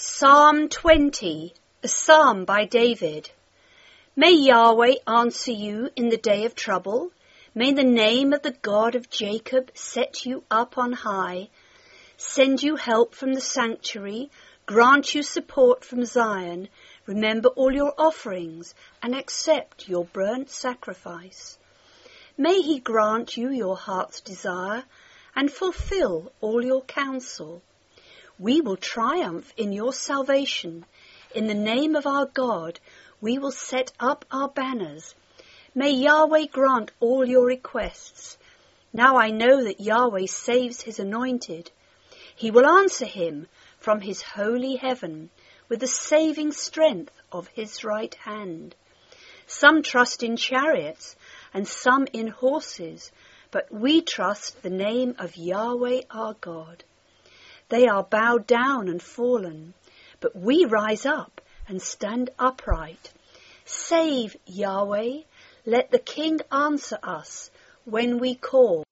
Psalm 20, a psalm by David. May Yahweh answer you in the day of trouble. May the name of the God of Jacob set you up on high, send you help from the sanctuary, grant you support from Zion, remember all your offerings, and accept your burnt sacrifice. May he grant you your heart's desire, and fulfill all your counsel. We will triumph in your salvation. In the name of our God, we will set up our banners. May Yahweh grant all your requests. Now I know that Yahweh saves his anointed. He will answer him from his holy heaven with the saving strength of his right hand. Some trust in chariots and some in horses, but we trust the name of Yahweh our God. They are bowed down and fallen, but we rise up and stand upright. Save, Yahweh, let the King answer us when we call.